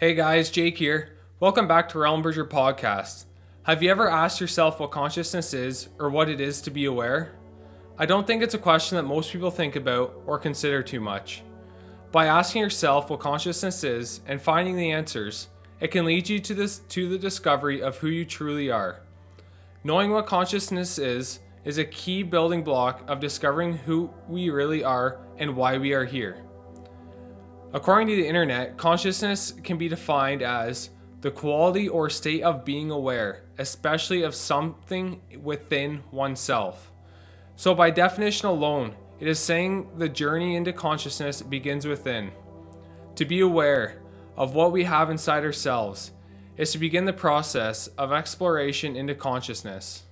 Hey guys, Jake here. Welcome back to Realm Bridger Podcast. Have you ever asked yourself what consciousness is or what it is to be aware? I don't think it's a question that most people think about or consider too much. By asking yourself what consciousness is and finding the answers, it can lead you to this to the discovery of who you truly are. Knowing what consciousness is is a key building block of discovering who we really are and why we are here. According to the internet, consciousness can be defined as the quality or state of being aware, especially of something within oneself. So, by definition alone, it is saying the journey into consciousness begins within. To be aware of what we have inside ourselves is to begin the process of exploration into consciousness.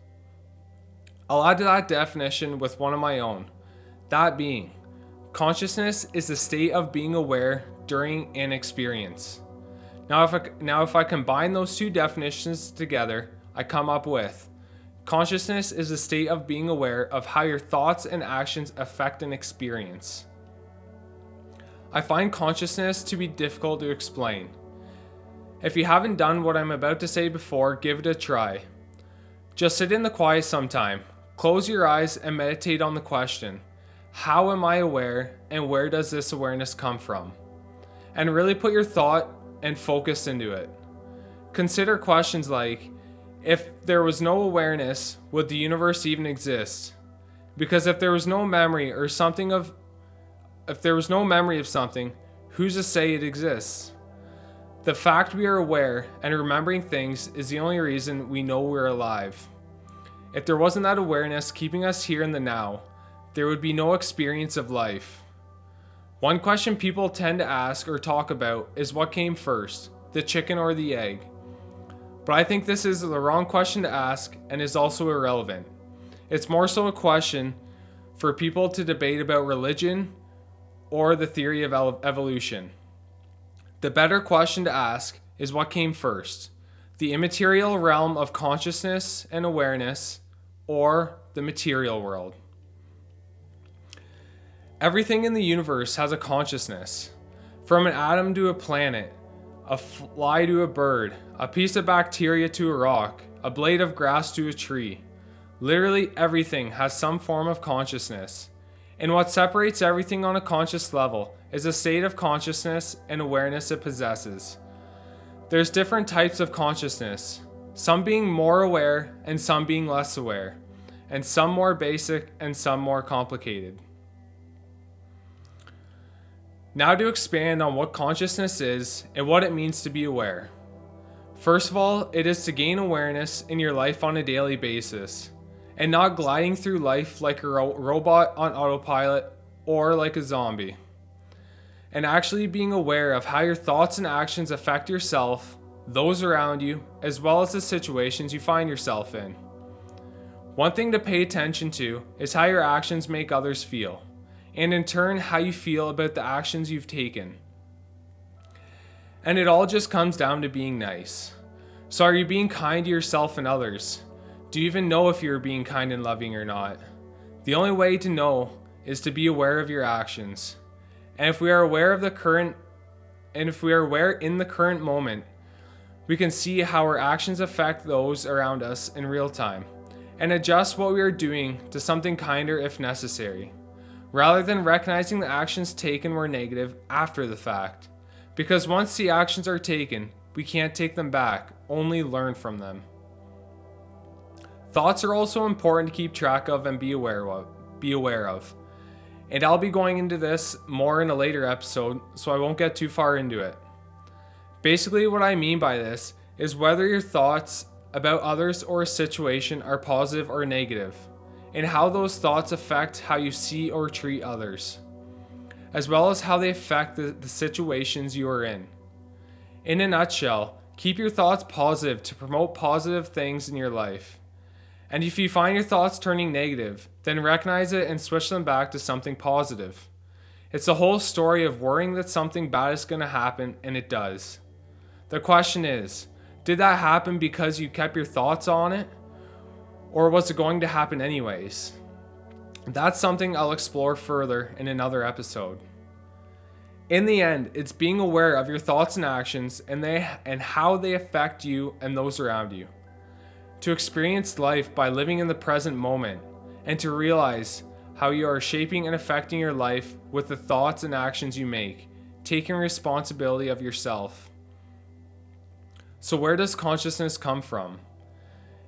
I'll add to that definition with one of my own that being, consciousness is the state of being aware during an experience. Now if, I, now, if I combine those two definitions together, I come up with consciousness is the state of being aware of how your thoughts and actions affect an experience. I find consciousness to be difficult to explain. If you haven't done what I'm about to say before, give it a try. Just sit in the quiet sometime, close your eyes, and meditate on the question How am I aware, and where does this awareness come from? And really put your thought and focus into it. Consider questions like If there was no awareness, would the universe even exist? Because if there was no memory or something of if there was no memory of something, who's to say it exists? The fact we are aware and remembering things is the only reason we know we're alive. If there wasn't that awareness keeping us here in the now, there would be no experience of life. One question people tend to ask or talk about is what came first, the chicken or the egg? But I think this is the wrong question to ask and is also irrelevant. It's more so a question for people to debate about religion or the theory of evolution. The better question to ask is what came first the immaterial realm of consciousness and awareness, or the material world. Everything in the universe has a consciousness. From an atom to a planet, a fly to a bird, a piece of bacteria to a rock, a blade of grass to a tree. Literally everything has some form of consciousness. And what separates everything on a conscious level is a state of consciousness and awareness it possesses. There's different types of consciousness, some being more aware and some being less aware, and some more basic and some more complicated. Now, to expand on what consciousness is and what it means to be aware. First of all, it is to gain awareness in your life on a daily basis and not gliding through life like a ro- robot on autopilot or like a zombie. And actually being aware of how your thoughts and actions affect yourself, those around you, as well as the situations you find yourself in. One thing to pay attention to is how your actions make others feel, and in turn, how you feel about the actions you've taken. And it all just comes down to being nice. So, are you being kind to yourself and others? Do you even know if you're being kind and loving or not? The only way to know is to be aware of your actions. And if we are aware of the current and if we are aware in the current moment, we can see how our actions affect those around us in real time and adjust what we are doing to something kinder if necessary, rather than recognizing the actions taken were negative after the fact. Because once the actions are taken, we can't take them back, only learn from them. Thoughts are also important to keep track of and be aware of. Be aware of. And I'll be going into this more in a later episode, so I won't get too far into it. Basically, what I mean by this is whether your thoughts about others or a situation are positive or negative, and how those thoughts affect how you see or treat others, as well as how they affect the, the situations you are in. In a nutshell, keep your thoughts positive to promote positive things in your life. And if you find your thoughts turning negative, then recognize it and switch them back to something positive. It's the whole story of worrying that something bad is going to happen, and it does. The question is did that happen because you kept your thoughts on it? Or was it going to happen anyways? That's something I'll explore further in another episode. In the end, it's being aware of your thoughts and actions and they and how they affect you and those around you. To experience life by living in the present moment and to realize how you are shaping and affecting your life with the thoughts and actions you make, taking responsibility of yourself. So, where does consciousness come from?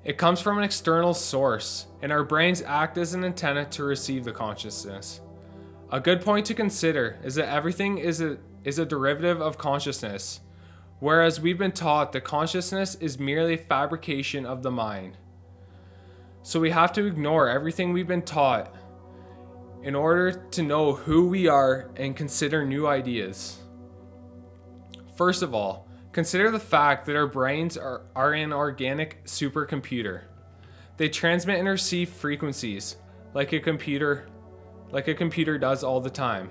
It comes from an external source, and our brains act as an antenna to receive the consciousness. A good point to consider is that everything is a, is a derivative of consciousness, whereas we've been taught that consciousness is merely a fabrication of the mind. So we have to ignore everything we've been taught in order to know who we are and consider new ideas. First of all, consider the fact that our brains are, are an organic supercomputer. They transmit and receive frequencies like a computer like a computer does all the time.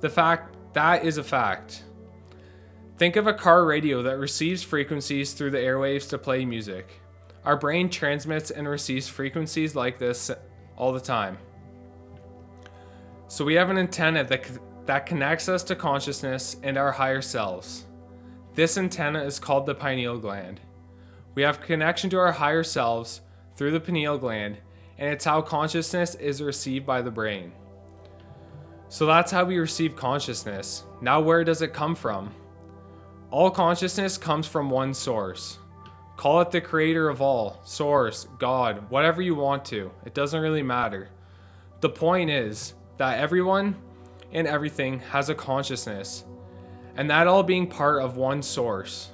The fact that is a fact. Think of a car radio that receives frequencies through the airwaves to play music. Our brain transmits and receives frequencies like this all the time. So we have an antenna that, that connects us to consciousness and our higher selves. This antenna is called the pineal gland. We have connection to our higher selves through the pineal gland, and it's how consciousness is received by the brain. So that's how we receive consciousness. Now, where does it come from? All consciousness comes from one source. Call it the creator of all, source, God, whatever you want to. It doesn't really matter. The point is, that everyone and everything has a consciousness, and that all being part of one source.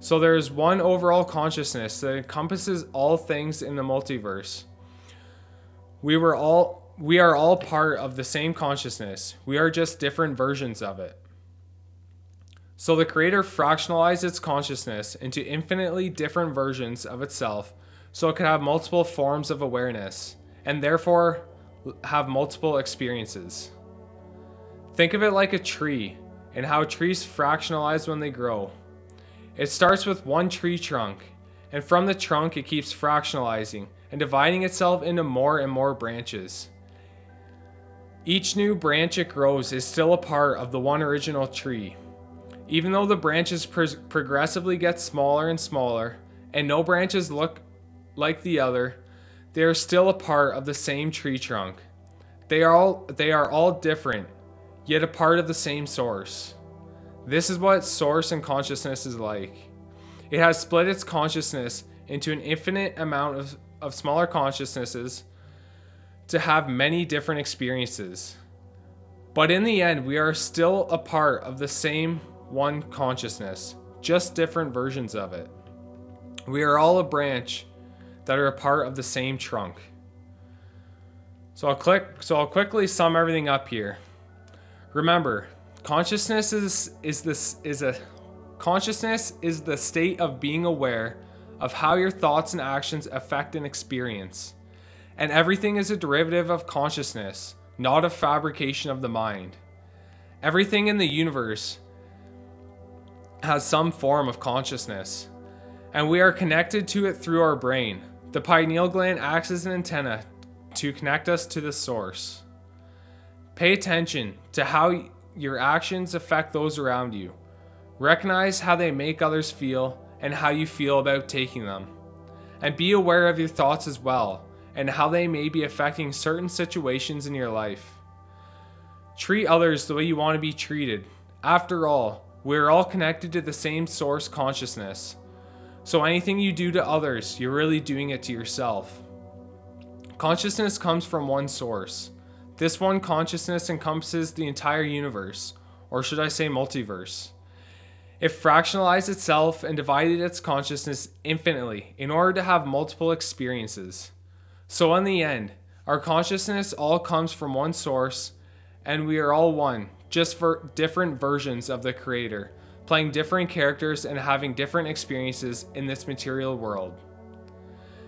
So there is one overall consciousness that encompasses all things in the multiverse. We were all we are all part of the same consciousness. We are just different versions of it. So the creator fractionalized its consciousness into infinitely different versions of itself so it could have multiple forms of awareness and therefore have multiple experiences. Think of it like a tree and how trees fractionalize when they grow. It starts with one tree trunk, and from the trunk it keeps fractionalizing and dividing itself into more and more branches. Each new branch it grows is still a part of the one original tree. Even though the branches pro- progressively get smaller and smaller, and no branches look like the other, they are still a part of the same tree trunk. They are all they are all different, yet a part of the same source. This is what source and consciousness is like. It has split its consciousness into an infinite amount of, of smaller consciousnesses to have many different experiences. But in the end, we are still a part of the same one consciousness, just different versions of it. We are all a branch that are a part of the same trunk. So I'll click so I'll quickly sum everything up here. Remember, consciousness is is this is a consciousness is the state of being aware of how your thoughts and actions affect an experience. And everything is a derivative of consciousness, not a fabrication of the mind. Everything in the universe has some form of consciousness, and we are connected to it through our brain. The pineal gland acts as an antenna to connect us to the source. Pay attention to how your actions affect those around you. Recognize how they make others feel and how you feel about taking them. And be aware of your thoughts as well and how they may be affecting certain situations in your life. Treat others the way you want to be treated. After all, we are all connected to the same source consciousness. So anything you do to others, you're really doing it to yourself. Consciousness comes from one source. This one consciousness encompasses the entire universe, or should I say multiverse. It fractionalized itself and divided its consciousness infinitely in order to have multiple experiences. So, in the end, our consciousness all comes from one source, and we are all one, just for different versions of the Creator playing different characters and having different experiences in this material world.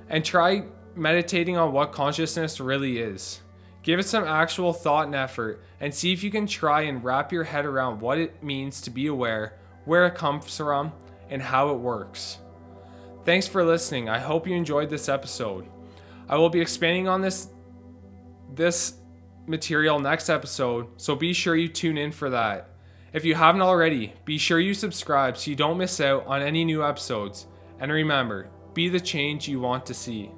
And try meditating on what consciousness really is. Give it some actual thought and effort, and see if you can try and wrap your head around what it means to be aware, where it comes from, and how it works. Thanks for listening. I hope you enjoyed this episode. I will be expanding on this this material next episode, so be sure you tune in for that. If you haven't already, be sure you subscribe so you don't miss out on any new episodes. And remember, be the change you want to see.